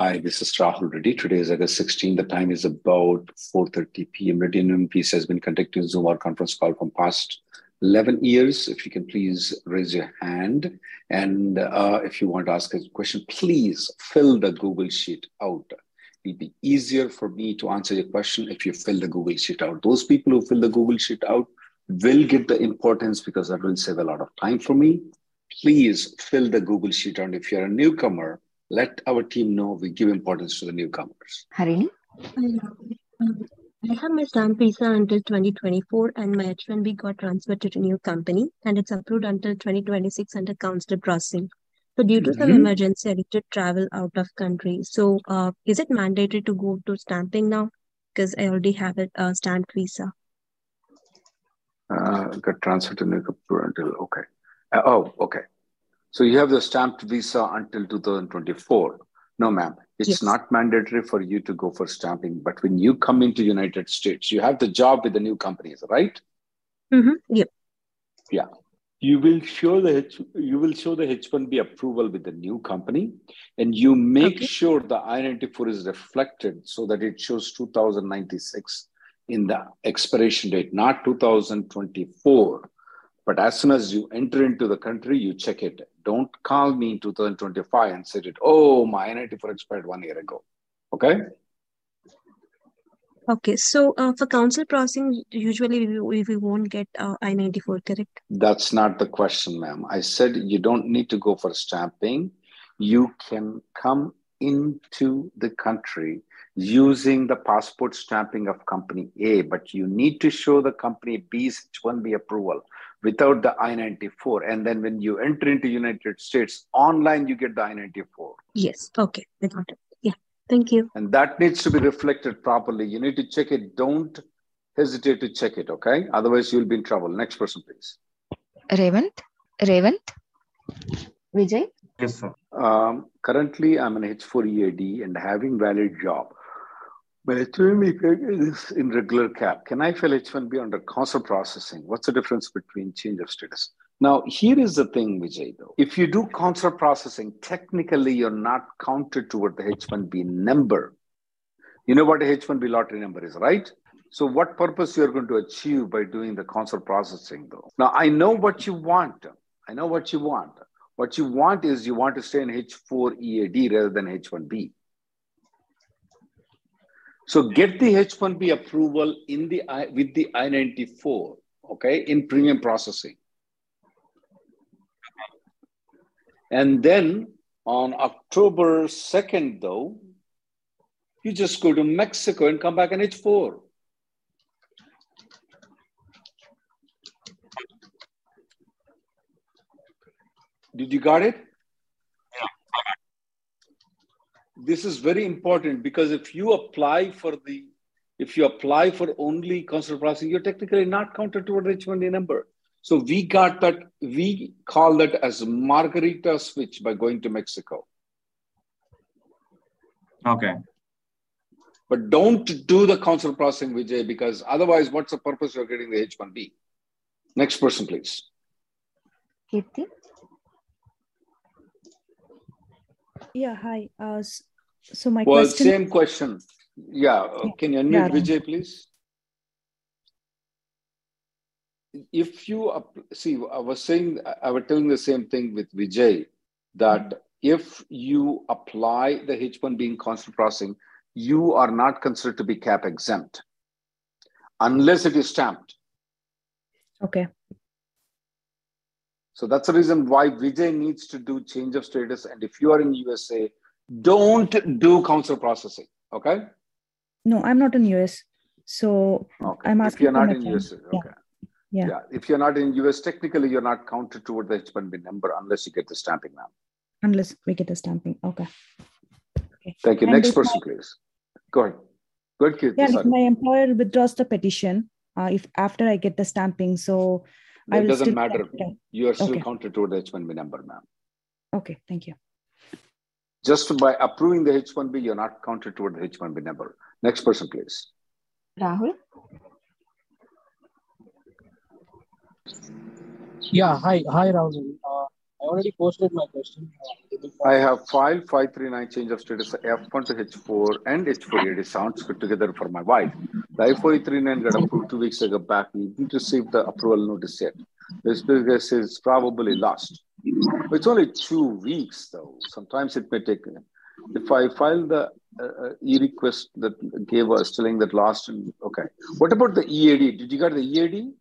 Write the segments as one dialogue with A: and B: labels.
A: Hi, this is Rahul Reddy. Today is August 16. The time is about 4.30 p.m. Reddy PC has been conducting Zoom or conference call from past 11 years. If you can please raise your hand. And uh, if you want to ask a question, please fill the Google Sheet out. It'll be easier for me to answer your question if you fill the Google Sheet out. Those people who fill the Google Sheet out will get the importance because that will save a lot of time for me. Please fill the Google Sheet out. If you're a newcomer, let our team know we give importance to the newcomers.
B: Harini?
C: I have my stamp visa until 2024 and my H1B got transferred to a new company and it's approved until 2026 under consular processing. So due to mm-hmm. some emergency, I need to travel out of country. So uh, is it mandatory to go to stamping now? Because I already have a uh, stamped visa.
A: Uh, got transferred to new company until, okay. Uh, oh, okay. So you have the stamped visa until 2024. No, ma'am. It's yes. not mandatory for you to go for stamping. But when you come into United States, you have the job with the new companies, right?
C: Mm-hmm. Yep.
A: Yeah. You will show the H, you will show the H1B approval with the new company, and you make okay. sure the I-94 is reflected so that it shows 2096 in the expiration date, not 2024 but as soon as you enter into the country, you check it. Don't call me in 2025 and say it, oh, my I-94 expired one year ago. Okay?
C: Okay, so uh, for consular processing, usually we, we won't get uh, I-94, correct?
A: That's not the question, ma'am. I said you don't need to go for stamping. You can come into the country using the passport stamping of company A, but you need to show the company B's H1B approval without the I-94. And then when you enter into United States, online you get the I-94.
C: Yes. Okay. I got it. Yeah. Thank you.
A: And that needs to be reflected properly. You need to check it. Don't hesitate to check it. Okay. Otherwise you'll be in trouble. Next person, please.
B: Revant. Revant. Vijay.
D: Yes, sir.
A: Um, currently, I'm an H4 EAD and having valid job. But H1B is in regular cap. Can I file H1B under consular processing? What's the difference between change of status? Now, here is the thing, Vijay, though. If you do consular processing, technically you're not counted toward the H1B number. You know what a H1B lottery number is, right? So, what purpose you're going to achieve by doing the consular processing, though? Now, I know what you want. I know what you want. What you want is you want to stay in H4 EAD rather than H1B. So get the H1B approval in the with the I-94, okay, in premium processing. And then on October 2nd, though, you just go to Mexico and come back on H4. Did you got it? This is very important because if you apply for the if you apply for only consular processing, you're technically not counted toward H1B number. So we got that, we call that as margarita switch by going to Mexico.
D: Okay.
A: But don't do the consular processing, Vijay, because otherwise, what's the purpose of getting the H1B? Next person, please.
B: Kirti.
E: Yeah, hi. Uh, so my
A: well,
E: question.
A: same question. Yeah, uh, can you unmute yeah. Vijay, please? If you see, I was saying, I was telling the same thing with Vijay that if you apply the H1B being constant processing, you are not considered to be cap exempt unless it is stamped.
E: Okay.
A: So that's the reason why Vijay needs to do change of status. And if you are in USA, don't do consular processing. Okay.
E: No, I'm not in US. So
A: Okay.
E: I'm asking.
A: if
E: you're
A: not in
E: friend.
A: US,
E: Yeah.
A: okay.
E: Yeah.
A: If you're not in US, technically you're not counted toward the H1B number unless you get the stamping now.
E: unless we get the stamping. Okay. Okay.
A: Thank you.
E: And
A: Next
E: if my-
A: person, please. Go ahead. Go ahead, Kirti.
E: Yeah, if my employer withdraws the petition, uh, if after I get the stamping, so I will
A: doesn't matter. You are still
E: Okay.
A: counted toward the H1B number, ma'am.
E: Okay, thank you.
A: Just by approving the H1B, you're not counted toward the H1B number. Next person, please.
B: Rahul.
D: Yeah, hi, hi, Rahul. Uh, I already posted my question. Uh,
A: I have filed 539 change of status F1 to H4 and H4 EAD sounds good together for my wife. The I-439 got approved two weeks ago back. We didn't receive the approval notice yet. This business is probably lost. It's only two weeks though. Sometimes it may take. If I file the uh, uh, e-request that gave us telling that last, okay. What about the EAD? Did you get the EAD?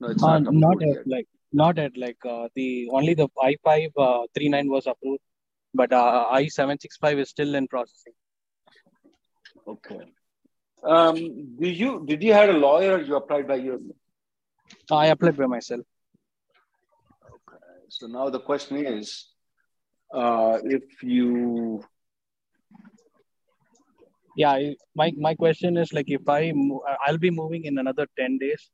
A: No, it's
D: uh,
A: not
D: not at like not at like uh, the only the I five uh, three nine was approved, but uh, I seven six five is still in processing.
A: Okay. Um, do you did you have a lawyer or you applied by your
D: I applied by myself.
A: So now the question is uh, if you
D: Yeah, my my question is like if I I'll be moving in another ten days.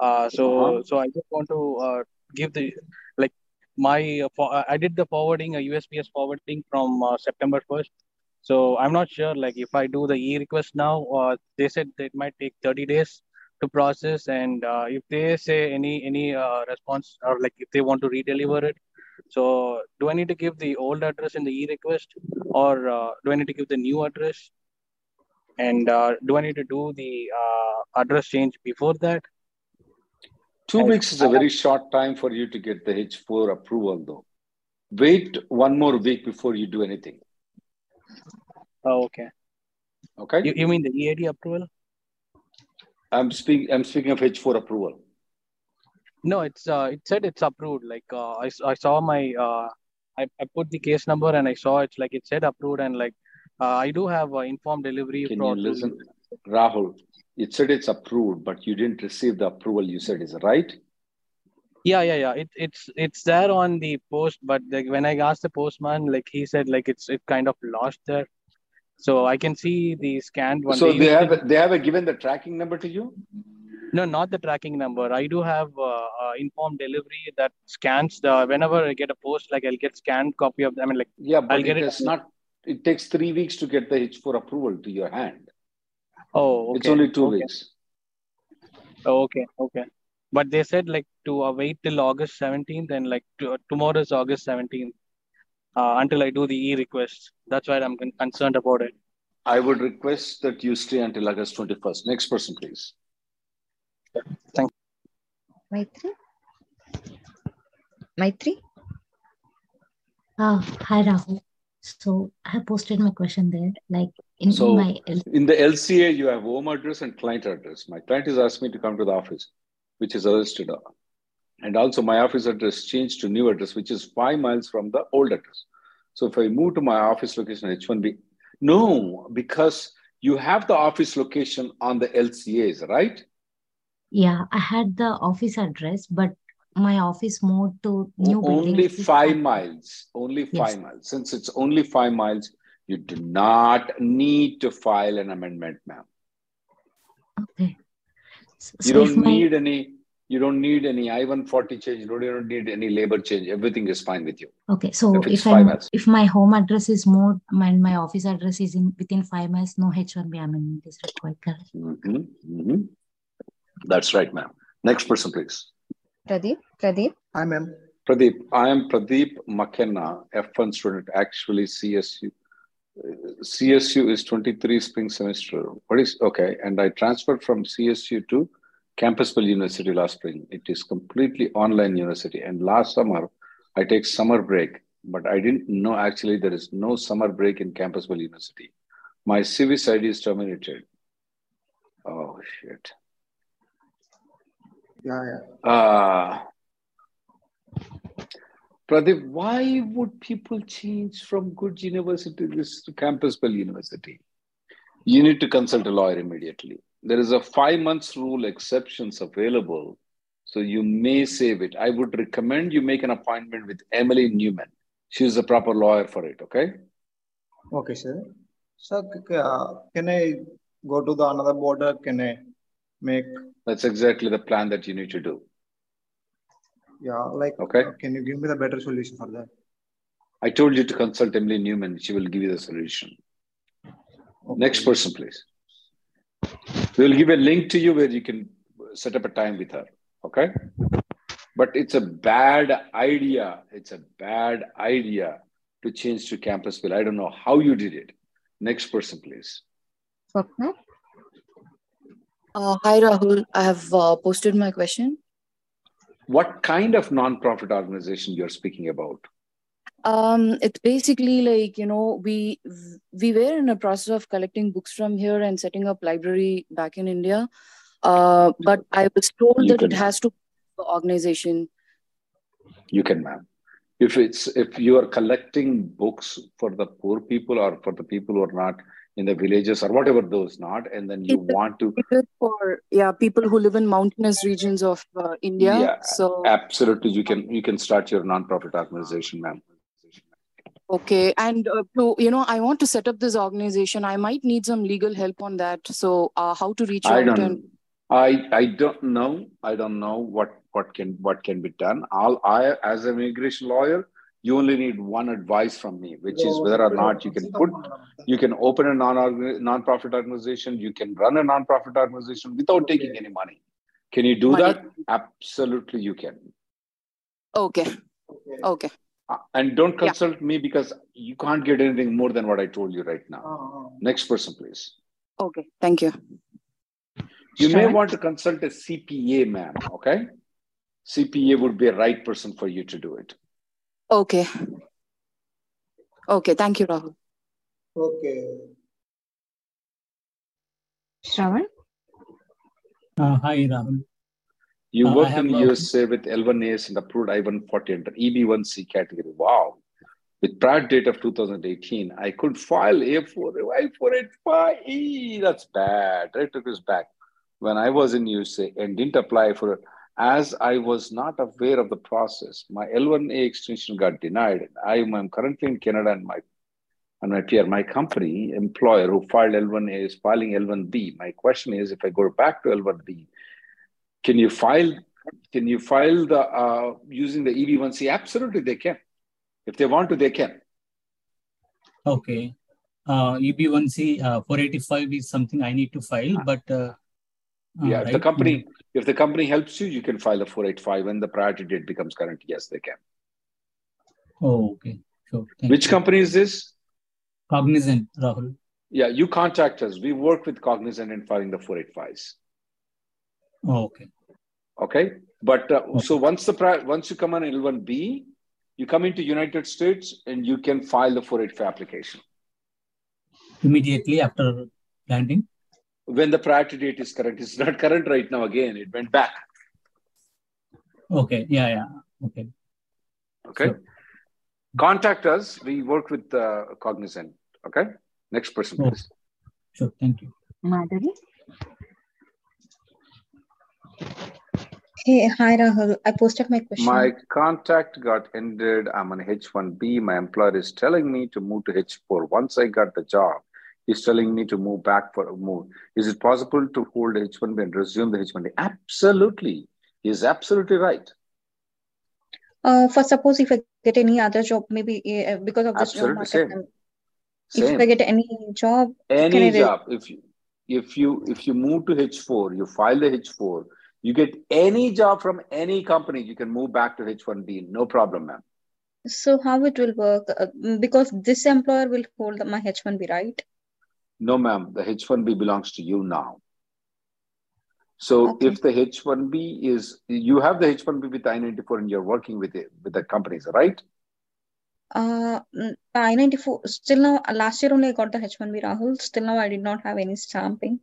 D: Uh, so
A: Uh-huh.
D: so I just want to uh, give the like my uh, for, I did the forwarding a USPS forwarding from uh, September first. So I'm not sure like if I do the e request now, uh, they said it might take 30 days to process, and uh, if they say any any uh, response or like if they want to redeliver it, so do I need to give the old address in the e request, or uh, do I need to give the new address? And uh, do I need to do the uh, address change before that?
A: two
D: I-
A: weeks is a very short time for you to get the H4 approval though. Wait one more week before you do anything.
D: Oh, okay.
A: Okay.
D: You, you mean the EAD approval?
A: I'm speaking I'm speaking of H4 approval.
D: No, it's uh, it said it's approved. Like uh, I saw my uh, I, I put the case number and I saw it's like it said approved and like uh, I do have uh, informed delivery
A: Can you listen? Rahul, it said it's approved, but you didn't receive the approval you said, is right?
D: Yeah, yeah, yeah. It, it's it's there on the post, but like when I asked the postman, like he said, like it's it kind of lost there. So I can see the scanned one.
A: so they
D: to-
A: have they have given the tracking number to you?
D: No, not the tracking number. I do have uh, uh, informed delivery that scans the whenever I get a post, like I'll get scanned copy of. I mean, like
A: Yeah, but
D: I'll get
A: it
D: it-
A: is not it takes three weeks to get the H4 approval to your hand.
D: oh, okay.
A: It's only two
D: okay.
A: weeks.
D: Oh, okay, okay. But they said like to uh, wait till August 17th and like to, tomorrow is August 17th uh, until I do the e request. That's why I'm con- concerned about it.
A: I would request that you stay until August 21st. Next person, please. Thank you.
B: Maitri. Maitri.
F: Uh, hi Rahul. So I have posted my question there. Like in
A: So-
F: my
A: In the LCA, you have home address and client address. My client has asked me to come to the office, which is listed. And also, my office address changed to new address, which is five miles from the old address. So if I move to my office location H1B, no, because you have the office location on the LCAs, right?
F: yeah, I had the office address, but my office moved to new
A: only
F: is
A: five miles. Only
F: Yes.
A: five miles. Since it's only five miles, you do not need to file an amendment, ma'am.
F: Okay. So,
A: You don't
F: my
A: need any. You don't need any I-140 change. You don't, you don't need any labor change. Everything is fine with you.
F: okay, so
A: if
F: if I'm
A: miles.
F: if my home address is more and my office address is in within five miles, no H1B amendment is required. correct?
A: Mhm, mhm. That's right, ma'am. Next person, please.
B: Pradeep. Pradeep.
G: Hi, ma'am.
A: Pradeep. I am Pradeep McKenna, F1 student, actually CSU. CSU is 23 spring semester. What is okay? And I transferred from CSU to Campbellsville University last spring. It is completely online university. And last summer, I take summer break, but I didn't know actually there is no summer break in Campbellsville University. My SEVIS ID is terminated. Oh shit.
G: Yeah, yeah.
A: Uh, Pradeep, why would people change from good university to Campbellsville University? You need to consult a lawyer immediately. There is a five months rule exceptions available, so you may save it. I would recommend you make an appointment with Emily Neumann. She's the proper lawyer for it, okay?
G: Okay, sir. Sir, uh, can I go to the another border? Can I make?
A: That's exactly the plan that you need to do.
G: Yeah, like,
A: okay.
G: Uh, can you give me the better solution for that?
A: I told you to consult Emily Neumann. She will give you the solution. Okay. Next person, please. We'll give a link to you where you can set up a time with her. Okay. But it's a bad idea. It's a bad idea to change to Campbellsville. I don't know how you did it. Next person, please.
B: Swapna?
H: Uh, hi, Rahul. I have uh, posted my question.
A: What kind of nonprofit organization you're speaking about?
H: Um, it's basically like you know we we were in a process of collecting books from here and setting up library back in India, uh, but I was told you that it has to the organization.
A: You can, ma'am. If it's if you are collecting books for the poor people or for the people who are not in the villages or whatever those not and then you want to
H: for yeah people who live in mountainous regions of uh, india yeah, so
A: absolutely. You can you can start your non-profit organization ma'am
H: okay and uh, to you know i want to set up this organization i might need some legal help on that so uh, how to reach
A: I
H: out
A: don't,
H: and
A: I I don't know. I don't know what what can what can be done. All I as an immigration lawyer, you only need one advice from me, which is whether or not you can put you can open a non non-profit organization, you can run a non-profit organization without taking any money. Can you do money. that? Absolutely, you can.
H: Okay. Okay.
A: Uh, and don't consult yeah. me because you can't get anything more than what I told you right now. Next person, please.
H: Okay. Thank you.
A: You sure. may want to consult a CPA, ma'am. Okay. CPA would be a right person for you to do it.
H: Okay. Okay. Thank you, Rahul.
G: Okay.
B: Shravan?
I: Uh, hi, Rahul.
A: You uh, work in USA with L1AS and approved I-140 under EB1C category. Wow. With prior date of 2018, I could file A4, I-485E. That's bad. I took this back when I was in USA and didn't apply for it, as I was not aware of the process, my L1A extension got denied. I am currently in Canada and my and my peer, my company employer who filed L1A is filing L1B. My question is, if I go back to L1B, can you file? Can you file the uh, using the EB1C? Absolutely, they can. If they want to, they can.
I: Okay. Uh, EB1C uh, 485 is something I need to file, but uh,
A: yeah, if the company if the company helps you, you can file a 485 when the priority date becomes current. Yes, they can.
I: Oh, okay. Sure.
A: Thank Which you. company is this?
I: Cognizant, Rahul.
A: Yeah, you contact us. We work with Cognizant in filing the 485s.
I: Oh, okay.
A: Okay. But uh, okay. so once the pri- once you come on L1B, you come into United States and you can file the 485 application.
I: Immediately after landing?
A: when the priority date is correct. It's not current right now. Again, it went back.
I: Okay. Yeah. Yeah. Okay.
A: Okay. Sure. Contact us. We work with uh, Cognizant. Okay. Next person, please.
I: Sure. Thank you.
B: Madhavi?
J: Hey, hi Rahul. I posted my question.
A: My contact got ended. I'm on H1B. My employer is telling me to move to H4 once I got the job he's telling me to move back for a move. Is it possible to hold H1B and resume the H1B? Absolutely. He's absolutely right.
J: Uh, for suppose if I get any other job, maybe uh, because of this
A: absolutely
J: job market,
A: same.
J: if
A: same.
J: I get any job,
A: any job, if you if you if you move to H4, you file the H4, you get any job from any company, you can move back to H1B, no problem, ma'am.
J: So how it will work? Uh, because this employer will hold my H1B, right?
A: No, ma'am, the H1B belongs to you now. So okay. if the H1B is, you have the H1B with I-94 and you're working with it, with the companies, right?
J: Uh, I-94, still now, last year only I got the H1B, Rahul. Still now I did not have any stamping.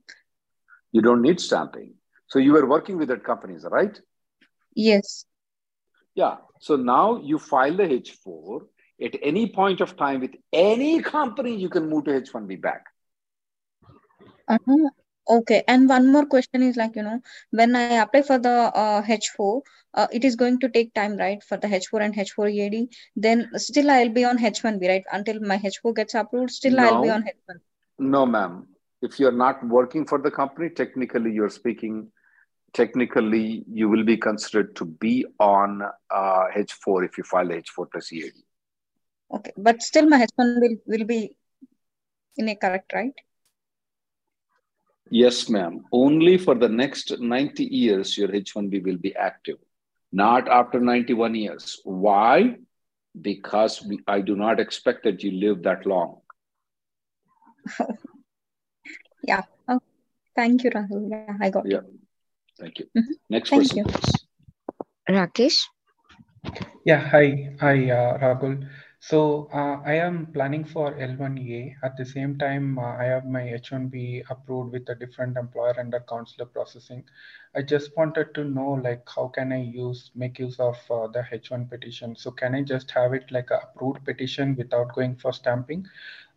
A: You don't need stamping. So you were working with that companies, right?
J: Yes.
A: Yeah. So now you file the H4. At any point of time with any company, you can move to H1B back.
J: Uh-huh. Okay. And one more question is like, you know, when I apply for the uh, H4, uh, it is going to take time, right? For the H4 and H4 EAD. Then still I'll be on H1B, right? Until my H4 gets approved, still I'll be on H1.
A: No, ma'am. If you're not working for the company, technically you're speaking, technically you will be considered to be on uh, H4 if you file H4 plus EAD.
J: Okay. But still my H1 will, will be in a correct, right?
A: Yes, ma'am. Only for the next 90 years, your H1B will be active, not after 91 years. Why? Because we, I do not expect that you live that long.
J: Yeah. Oh, thank you, Rahul. Yeah, I got
A: Yeah.
J: it.
A: Thank you.
J: Mhm.
A: Next
J: Thank
A: person,
J: you.
A: please.
B: Rakesh?
K: Yeah, hi, hi, uh, Rahul. So uh, I am planning for L1A. At the same time, uh, I have my H1B approved with a different employer under consular processing. I just wanted to know, like, how can I use make use of uh, the H1 petition? So can I just have it like a approved petition without going for stamping,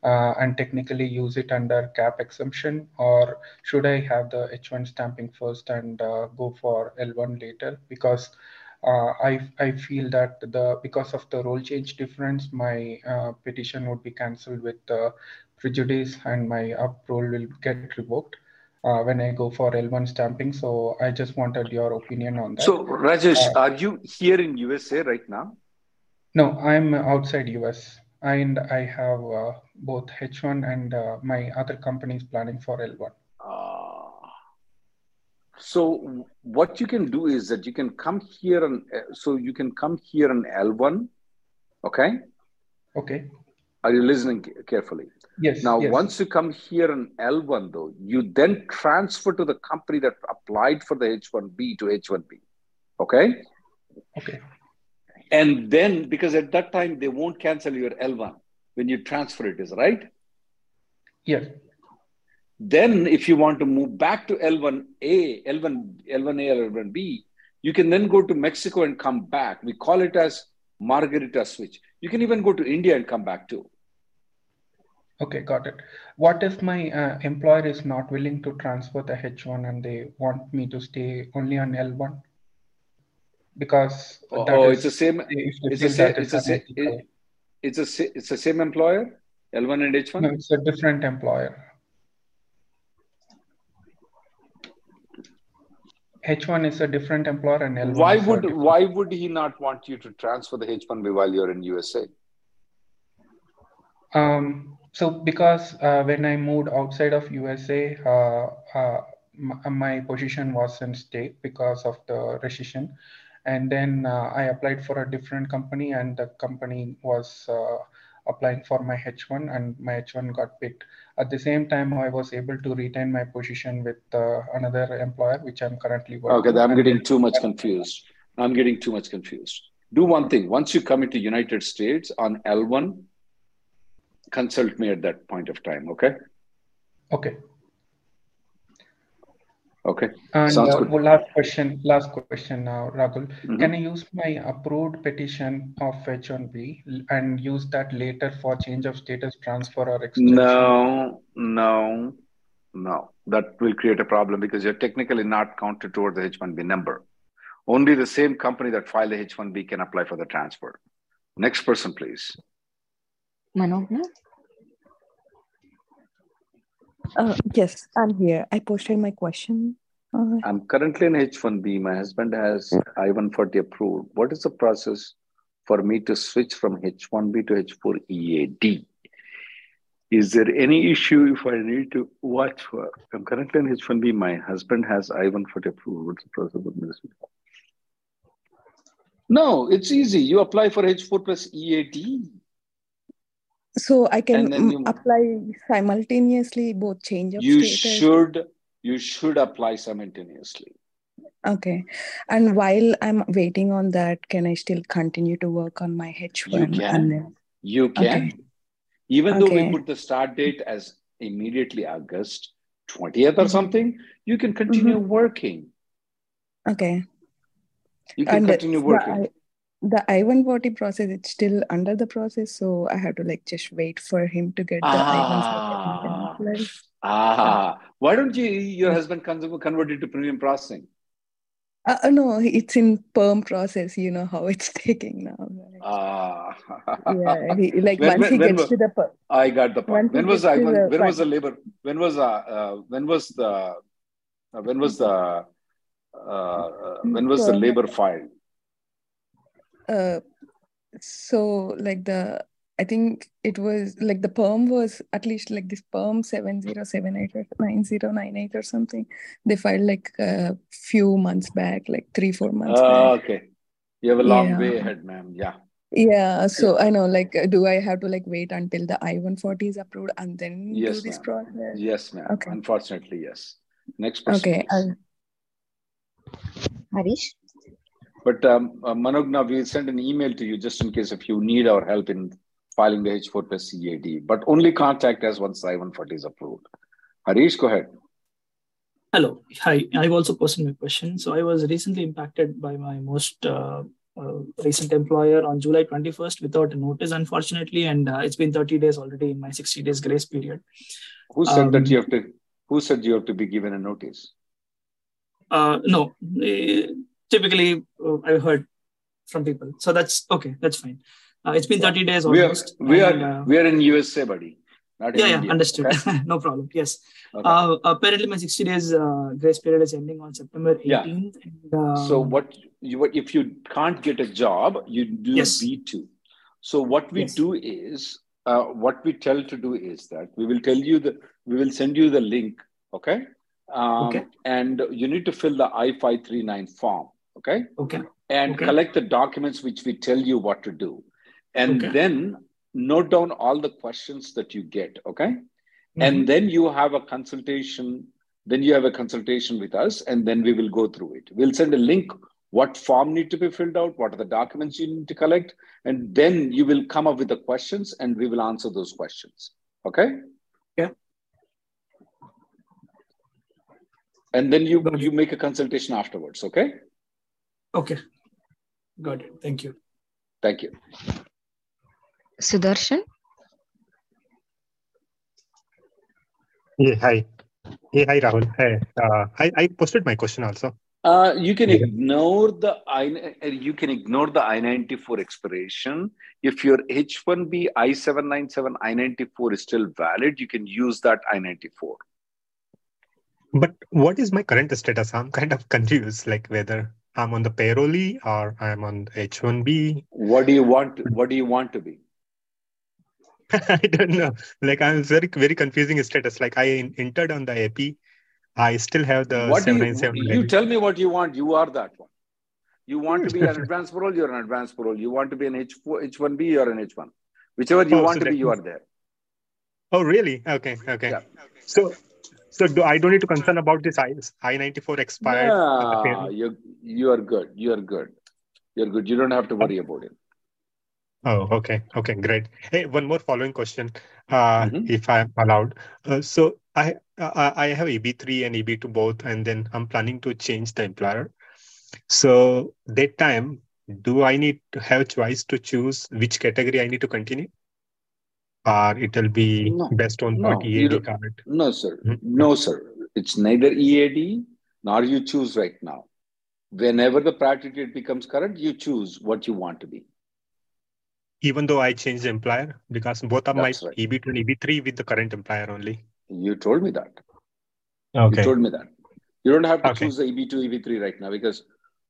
K: uh, and technically use it under cap exemption, or should I have the H1 stamping first and uh, go for L1 later? Because uh, I I feel that the because of the role change difference, my uh, petition would be cancelled with prejudice, and my approval will get revoked uh, when I go for L1 stamping. So I just wanted your opinion on that.
A: So, Rajesh,
K: Uh,
A: are you here in USA right now?
K: no, I'm outside US, and I have uh, both H1 and uh, my other companies planning for L1.
A: Uh, so what you can do is that you can come here and uh, so you can come here on L1. Okay.
K: Okay.
A: Are you listening carefully?
K: Yes.
A: Now,
K: yes.
A: once you come here on L1, though, you then transfer to the company that applied for the H1B to H1B. Okay.
K: Okay.
A: And then, because at that time, they won't cancel your L1 when you transfer it, is right?
K: Yes.
A: Then, if you want to move back to L1A, L1, L1A or L1B, you can then go to Mexico and come back. We call it as Margarita switch. You can even go to India and come back too.
K: Okay, got it. What if my uh, employer is not willing to transfer the H1 and they want me to stay only on L1? Because
A: Oh, oh,
K: is,
A: it's the same. It's the same. It's the same. It's a. It's the same employer. L1 and H1.
K: No, it's a different employer. H1 is a different employer and L1
A: Why
K: is
A: would. Why would he not want you to transfer the H1B while you're in USA?
K: Um, so because uh, when I moved outside of USA, uh, uh, m- my position was in state because of the recession, and then uh, I applied for a different company, and the company was uh, applying for my H1, and my H1 got picked. At the same time, I was able to retain my position with uh, another employer, which I'm currently working.
A: Okay.
K: I'm
A: getting too much confused. I'm getting too much confused. Do one thing. Once you come into United States on L1, consult me at that point of time. Okay.
K: okay.
A: Okay.
K: And
A: Sounds
K: uh,
A: good.
K: one last question, last question now, Rahul.
A: Mhm.
K: Can I use my approved petition of H1B and use that later for change of status transfer or extension?
A: No, no, no. That will create a problem because you're technically not counted toward the H1B number. Only the same company that filed the H1B can apply for the transfer. Next person, please.
B: Manogna?
L: Uh, yes, I'm here. I posted my question. Uh,
A: I'm currently in H1B. My husband has I-140 approved. What is the process for me to switch from H1B to H4 EAD? Is there any issue if I need to watch for? I'm currently in H1B. My husband has I-140 approved. What's the process of this? No, it's easy. You apply for H4 plus EAD.
L: So I can
A: you-
L: apply simultaneously both change of
A: You
L: status.
A: should you should apply simultaneously.
L: Okay. And while I'm waiting on that, can I still continue to work on my H1?
A: You can.
L: then,
A: You can.
L: Okay.
A: Even though we put the start date as immediately August 20th or
L: Mhm.
A: something, you can continue working.
L: okay.
A: You can
L: and
A: continue working.
L: I, the I-140 process, it's still under the process, so I have to like just wait for him to get the
A: Ah,
L: I-140.
A: ah. Why don't you, your husband con- convert it to premium processing?
L: Uh, uh, no, it's in perm process. You know how it's taking now. right?
A: Ah.
L: Yeah, he like
A: When-
L: once
A: when-
L: he gets to the per-
A: I got the point. When was I? When,
L: the
A: when was the labor? When was uh, uh when was the uh, when was the uh, uh, when was the labor filed?
L: Uh, so like the I think it was like the perm was at least like this perm seven zero seven eight or nine zero nine eight or something. They filed like a few months back, like three four months back.
A: okay. You have a long
L: Yeah.
A: way ahead, ma'am. Yeah.
L: Yeah, so I know, like, do I have to like wait until the I-140 is approved and then do
A: Yes,
L: this process?
A: Yes, ma'am.
L: Okay.
A: Unfortunately, yes. Next person,
L: Okay. I'll...
B: Harish?
A: But um, uh, Manogna, we sent an email to you just in case if you need our help in filing the H4 plus EAD, but only contact us once I-140 is approved. Harish, go ahead.
M: Hello. Hi. I've also posted my question. So I was recently impacted by my most uh, uh, recent employer on July 21st without a notice, unfortunately, and uh, it's been 30 days already in my 60 days grace period.
A: Who said that
M: Um,
A: you have to? Who said you have to be given a notice?
M: Uh, no, eh, typically uh, I've heard from people. So that's okay. That's fine. Uh, it's been 30 days
A: We are
M: almost.
A: we
M: and,
A: are
M: uh,
A: we are in USA, buddy, not in
M: yeah, yeah,
A: India.
M: understood.
A: Okay?
M: no problem. Yes.
A: Okay.
M: Uh, apparently, my 60 days uh, grace period is ending on September 18th.
A: Yeah.
M: And,
A: So what you what if you can't get a job, you do
M: Yes.
A: B two. So what we
M: Yes.
A: do is uh, what we tell to do is that we will tell you the we will send you the link, okay? Um,
M: Okay.
A: And you need to fill the I five three nine form, okay?
M: Okay.
A: And
M: Okay.
A: collect the documents which we tell you what to do, and
M: Okay.
A: then note down all the questions that you get, okay?
M: Mhm.
A: And then you have a consultation. Then you have a consultation with us, and then we will go through it. We'll send a link. What form need to be filled out? What are the documents you need to collect? And then you will come up with the questions, and we will answer those questions. Okay.
M: Yeah.
A: And then you you make a consultation afterwards. Okay.
M: Okay. Got it. Thank you.
A: Thank you.
B: Sudarshan?
N: Yeah, hi. Hey, hi, Rahul. Hey, uh, I, I posted my question also.
A: Uh, you can
N: Yeah.
A: ignore the I uh, you can ignore the I ninety four expiration. If your H one B I seven nine seven I ninety four is still valid, you can use that I ninety four.
N: But what is my current status? I'm kind of confused, like whether I'm on the parolee or I'm on H1B.
A: What do you want? What do you want to be?
N: I don't know. Like I'm very, very confusing status. Like I entered on the AP. I still have the
A: What do you, you tell me what you want? You are that one. You want to be an advanced parole, you're an advanced parole. You want to be an H four H one B, you're an H one. Whichever you
N: Oh,
A: want
N: so
A: to be, you are there.
N: Oh, really? Okay, okay. So, so do I don't need to concern about this I I ninety four expired?
A: Yeah, you you are good. You are good. You're good. You don't have to worry about it.
N: Oh, okay. Okay, great. Hey, one more following question, uh,
A: Mhm.
N: if I'm allowed. Uh, so I uh, I have EB3 and EB2 both, and then I'm planning to change the employer. So that time, do I need to have a choice to choose which category I need to continue? Or it'll be
A: No,
N: based on
A: no,
N: what EAD card?
A: No, sir.
N: Mhm.
A: No, sir. It's neither EAD nor you choose right now. Whenever the priority date becomes current, you choose what you want to be.
N: Even though I change the employer, because both of my
A: right.
N: EB2 and EB3 with the current employer only.
A: You told me that.
N: Okay.
A: You told me that. You don't have to
N: Okay.
A: choose the EB2, EB3 right now because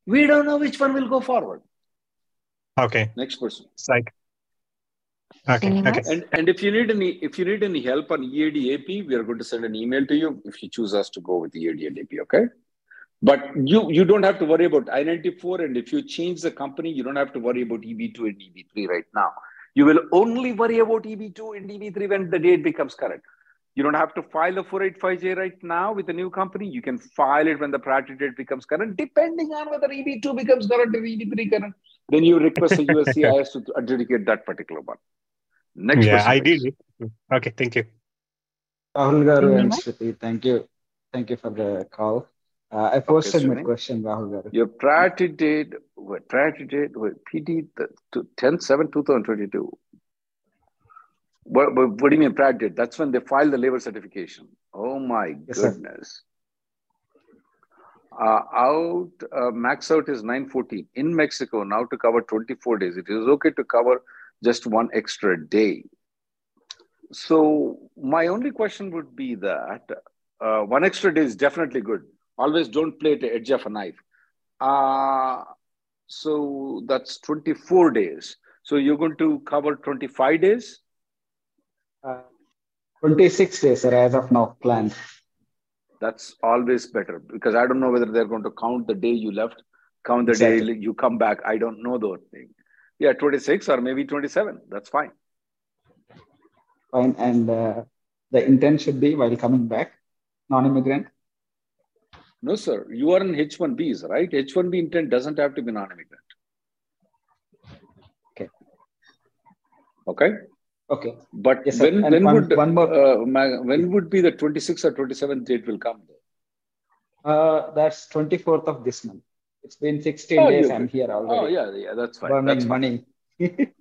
A: we don't know which one will go forward.
N: Okay.
A: Next person.
N: It's like okay, okay.
A: And and if you need any if you need any help on EAD AP, we are going to send an email to you if you choose us to go with EAD and AP. Okay. But you you don't have to worry about I-94, and if you change the company, you don't have to worry about EB2 and EB3 right now. You will only worry about EB2 and EB3 when the date becomes current. You don't have to file a 485J right now with a new company. You can file it when the priority date becomes current, depending on whether EB2 becomes current or EB3 current. Then you request a USCIS to adjudicate that particular one. Next
N: yeah,
A: person,
N: I
A: please.
N: did. Okay, thank you.
O: Rahul Garu and Shruti, thank you. Thank you for the call. Uh, I posted
A: Okay,
O: my
A: Srini.
O: question, Rahul garu.
A: Your priority date, what, priority date, what, PD the, to 10 7 2022. What, what, what do you mean priority date? That's when they file the labor certification. Oh my
O: Yes,
A: goodness. Uh, out, uh, max out is 914. In Mexico, now to cover 24 days, it is okay to cover just one extra day. So, my only question would be that uh, one extra day is definitely good. Always don't play at the edge of a knife. Uh, so, that's 24 days. So, you're going to cover 25 days?
O: Uh, 26 days, sir, as of now, planned.
A: That's always better because I don't know whether they're going to count the day you left, count the
O: Exactly.
A: day you come back. I don't know those things. Yeah, 26 or maybe 27. That's fine.
O: Fine. And uh, the intent should be while coming back, non-immigrant.
A: No, sir. You are in H1Bs, right? H1B intent doesn't have to be non immigrant.
O: Okay.
A: Okay.
O: Okay.
A: But
O: Yes,
A: when, when
O: one-
A: would
O: one more-
A: uh, ma- when would be the 26th or 27th date will come?
O: Uh, that's 24th of this month. It's been 16
A: Oh,
O: days. I'm here already.
A: Oh, yeah, yeah, that's fine.
O: Burning
A: That's fine.
O: money.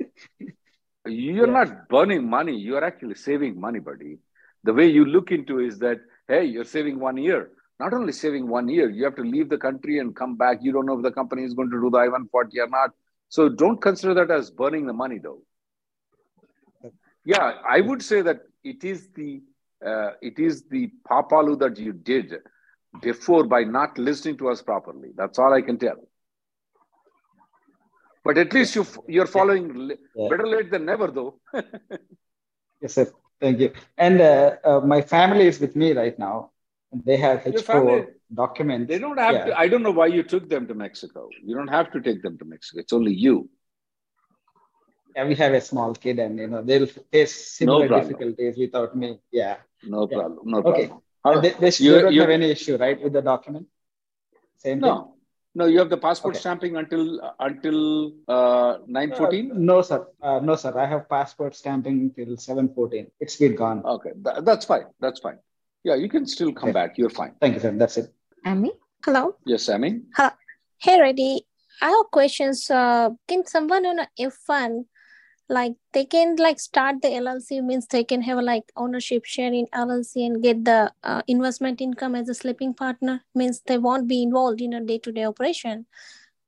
A: You're not burning money. You're actually saving money, buddy. The way you look into is that, hey, you're saving one year. Not only saving one year, you have to leave the country and come back. You don't know if the company is going to do the I 140 or not. So don't consider that as burning the money, though. Yeah, I would say that it is the uh, it is the papalu that you did before by not listening to us properly. That's all I can tell. But at least you you're following
O: Yeah.
A: better late than never, though.
O: Yes, sir. Thank you. And uh, uh, my family is with me right now. They have H4
A: family-
O: documents.
A: They don't have
O: Yeah.
A: to. I don't know why you took them to Mexico. You don't have to take them to Mexico. It's only you.
O: Yeah, we have a small kid, and you know they'll face similar
A: problem.
O: difficulties without me. Yeah.
A: No
O: Yeah.
A: problem. No
O: Okay.
A: problem. How-
O: They, they,
A: you-
O: don't
A: you-
O: have any issue, right, with the document? Same thing?
A: No, no. You have the passport
O: Okay.
A: stamping until until uh, nine fourteen.
O: Uh, no, sir. Uh, no, sir. I have passport stamping till 714. It's been gone.
A: Okay, tha- that's fine. That's fine. Yeah, you can still come
O: Okay.
A: back. You're fine.
O: Thank you, sir. That's it.
B: Amy?
P: Hello.
A: Yes, Sammy.
P: Hello. Hey, Reddy. I have questions. Uh, can someone on a F1, like they can like start the LLC means they can have like ownership share in LLC and get the uh, investment income as a sleeping partner means they won't be involved in a day-to-day operation,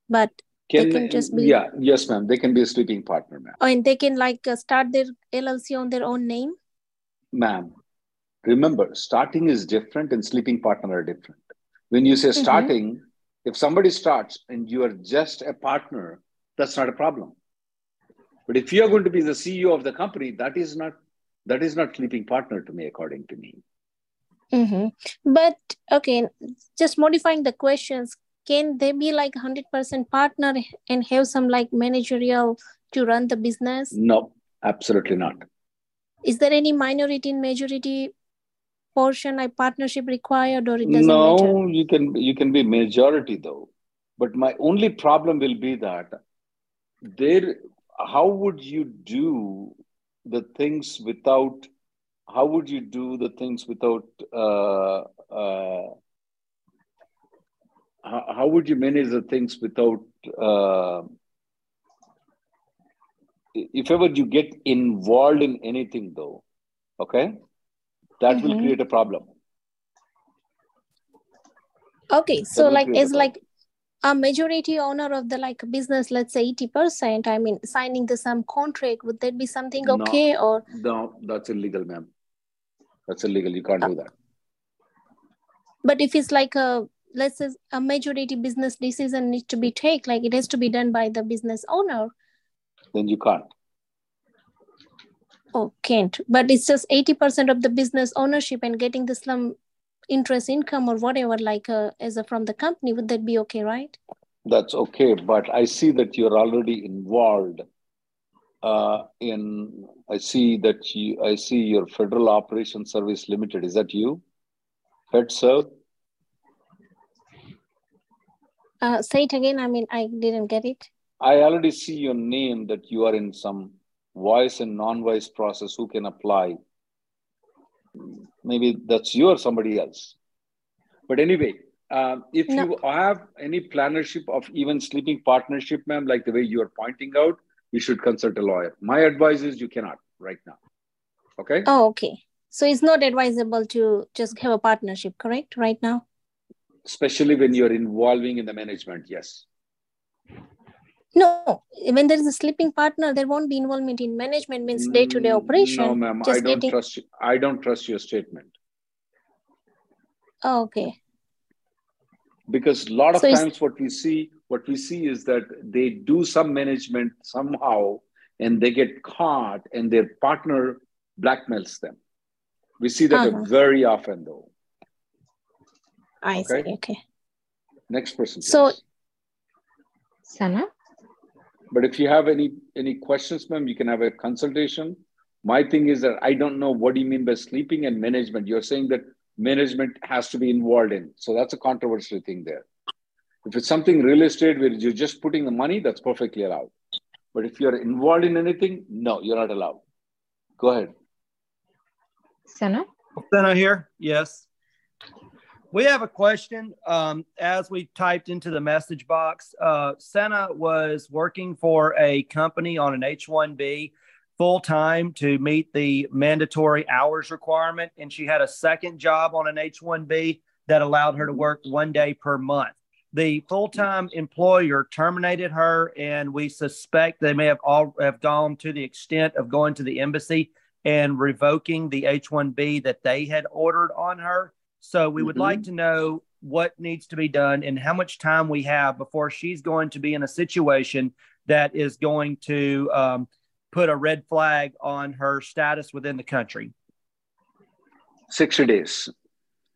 P: but
A: Can,
P: they can just be
A: yeah, yes, ma'am. They can be a sleeping partner, ma'am.
P: and they can like uh, start their LLC on their own name.
A: Ma'am, remember, starting is different and sleeping partner are different. When you say
P: Mhm.
A: starting, if somebody starts and you are just a partner, that's not a problem. But if you are going to be the CEO of the company, that is not that is not sleeping partner to me, according to me.
P: Mm-hmm. But okay, just modifying the questions, can they be like 100% partner and have some like managerial to run the business?
A: No, absolutely not.
P: Is there any minority and majority portion like partnership required or it doesn't matter?
A: No, you can you can be majority though. But my only problem will be that there how would you do the things without how would you do the things without uh, uh, how, how would you manage the things without uh, if ever you get involved in anything though okay? That will
P: Mhm.
A: create a problem.
P: Okay, so like
A: a
P: like a majority owner of the like business, let's say 80%, I mean signing the some contract, would that be something
A: No.
P: okay or
A: No, that's illegal, ma'am. That's illegal. You can't do that.
P: but if it's like a let's say a majority business decision needs to be take, like it has to be done by the business owner.
A: Then you can't.
P: Oh, can't. But it's just 80% of the business ownership and getting the slum interest income or whatever, like uh, as a from the company, would that be okay, right?
A: That's okay. But I see that you're already involved uh, in. I see that you. I see your Federal Operations Service Limited. Is that you? FedServ.
P: Uh, say it again. I mean, I didn't get it.
A: I already see your name that you are in some voice and non-voice process. Who can apply? Maybe that's you or somebody else. But anyway, Um, if
P: No.
A: you have any plannership of even sleeping partnership, ma'am, like the way you are pointing out, you should consult a lawyer. My advice is you cannot right now. Okay.
P: Oh, okay. So it's not advisable to just have a partnership, correct? Right now.
A: Especially when you're involving in the management. Yes.
P: No, when there is a sleeping partner, there won't be involvement in management. Means day to day operation.
A: No, ma'am. I don't
P: getting.
A: trust you. I don't trust your statement
P: Oh, okay.
A: because a lot of
P: So
A: times what we see, what we see is that they do some management somehow, and they get caught, and their partner blackmails them. We see that
P: Uh-huh.
A: very often, though.
P: I
A: Okay.
P: see. Okay.
A: Next person.
P: So.
B: Sana?
A: But if you have any any questions, ma'am, you can have a consultation. My thing is that I don't know what do you mean by sleeping and management. You're saying that management has to be involved in. So that's a controversial thing there. If it's something real estate where you're just putting the money, that's perfectly allowed. But if you're involved in anything, no, you're not allowed. Go ahead.
B: Sana?
Q: Senna here. Yes. We have a question. Um, as we typed into the message box, uh, Senna was working for a company on an H 1B full time to meet the mandatory hours requirement. And she had a second job on an H 1B that allowed her to work one day per month. The full time employer terminated her, and we suspect they may have all have gone to the extent of going to the embassy and revoking the H 1B that they had ordered on her. So we would
A: Mhm.
Q: like to know what needs to be done and how much time we have before she's going to be in a situation that is going to um, put a red flag on her status within the country.
A: 60 days.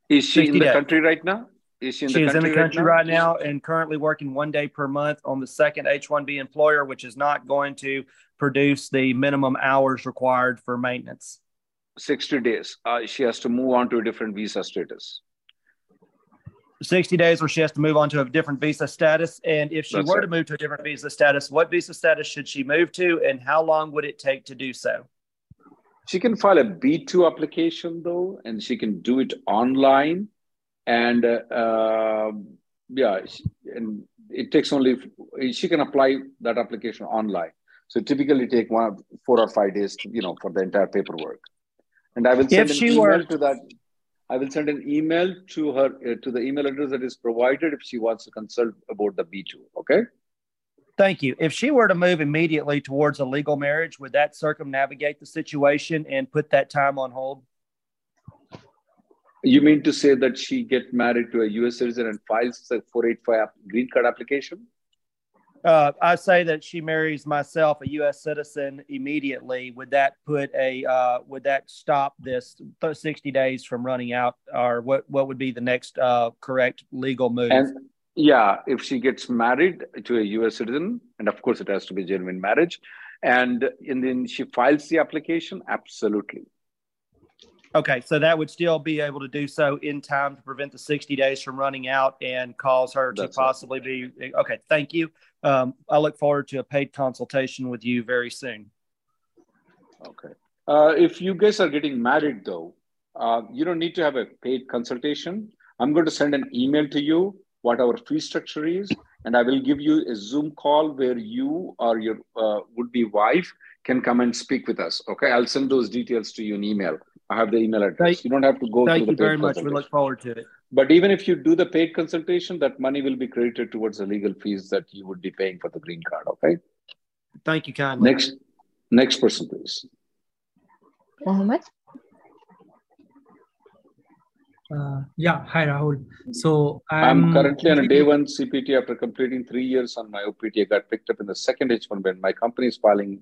A: Is she in the
Q: days.
A: country right now? Is she in
Q: She
A: the
Q: is in
A: country,
Q: the country
A: right
Q: right now and currently working one day per month on the second H 1B employer, which is not going to produce the minimum hours required for maintenance.
A: 60 days. Uh, she has to move on to a different visa status.
Q: 60 days where she has to move on to a different visa status. And if she
A: That's
Q: were
A: it.
Q: to move to a different visa status, what visa status should she move to and how long would it take to do so?
A: She can file a B2 application though, and she can do it online. And uh, yeah, she- and it takes only, she can apply that application online. So typically take one, four or five days, you know, for the entire paperwork. And I will send
Q: If
A: an email
Q: were-
A: to that. I will send an email to her, uh, to the email address that is provided if she wants to consult about the B2. Okay.
Q: Thank you. If she were to move immediately towards a legal marriage, would that circumnavigate the situation and put that time on hold?
A: You mean to say that she get married to a U.S. citizen and files a 485 green card application?
Q: Uh, I say that she marries myself, a U.S. citizen, immediately. Would that put a uh, would that stop this th- sixty days from running out, or what? What would be the next uh, correct legal move?
A: And yeah, if she gets married to a U.S. citizen, and of course it has to be genuine marriage, and, and then she files the application, absolutely.
Q: Okay, so that would still be able to do so in time to prevent the 60 days from running out and cause her to
A: That's it.
Q: possibly be. Okay, thank you. Um, I look forward to a paid consultation with you very soon.
A: Okay. Uh, if you guys are getting married, though, uh, you don't need to have a paid consultation. I'm going to send an email to you what our fee structure is, and I will give you a Zoom call where you or your uh, would-be wife can come and speak with us. Okay, I'll send those details to you in email. I have the email address.
Q: Thank-
A: you don't have to go
Q: Thank
A: through
Q: you very much. We look forward to it.
A: But even if you do the paid consultation, that money will be credited towards the legal fees that you would be paying for the green card. Okay.
Q: Thank you kindly.
A: Next, next person, please.
B: Mohammed?
R: Uh, yeah, hi Rahul. So
A: I'm
R: I'm
A: currently on a day one CPT after completing three years on my OPT. I got picked up in the second H1 when my company is filing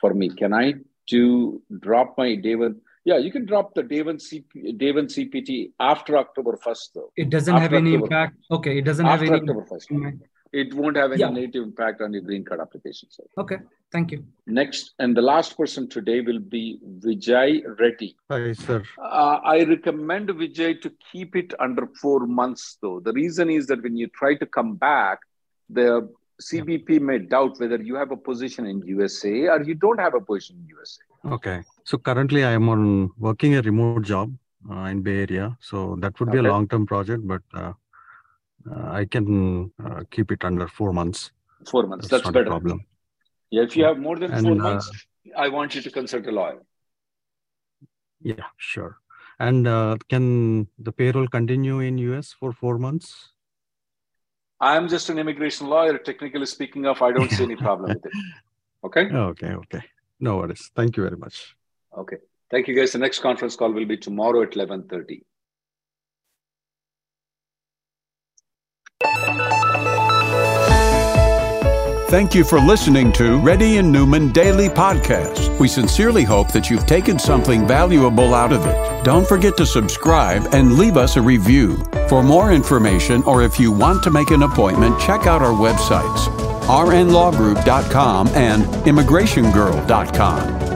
A: for me. Can I do drop my day one? Yeah, you can drop the day one CP, day one CPT after October 1st, though.
R: It doesn't
A: After
R: have any
A: October
R: impact.
A: 1st.
R: Okay, it doesn't
A: After
R: have any.
A: October 1st. It won't have any
R: Yeah.
A: negative impact on your green card application. So
R: Okay, thank you.
A: next, and the last person today will be Vijay Reddy.
S: Hi, sir.
A: Uh, I recommend Vijay to keep it under four months, though. The reason is that when you try to come back, the CBP may doubt whether you have a position in USA or you don't have a position in USA.
S: Okay. So currently I am on working a remote job uh, in Bay Area. So that would be
A: Okay.
S: a long-term project, but uh, uh, I can uh, keep it under four months.
A: Four months.
S: That's,
A: That's, better.
S: problem.
A: Yeah, if you have more than
S: And,
A: four
S: uh,
A: months, I want you to consult a lawyer.
S: Yeah, sure. And uh, can the payroll continue in US for four months?
A: I'm just an immigration lawyer. Technically speaking, of I don't see any problem with it. Okay.
S: Okay, okay. No worries. Thank you very much.
A: Okay. Thank you, guys. The next conference call will be tomorrow at eleven thirty.
T: Thank you for listening to Reddy and Neumann Daily Podcast. We sincerely hope that you've taken something valuable out of it. Don't forget to subscribe and leave us a review. For more information or if you want to make an appointment, check out our websites rnlawgroup.com and immigrationgirl.com.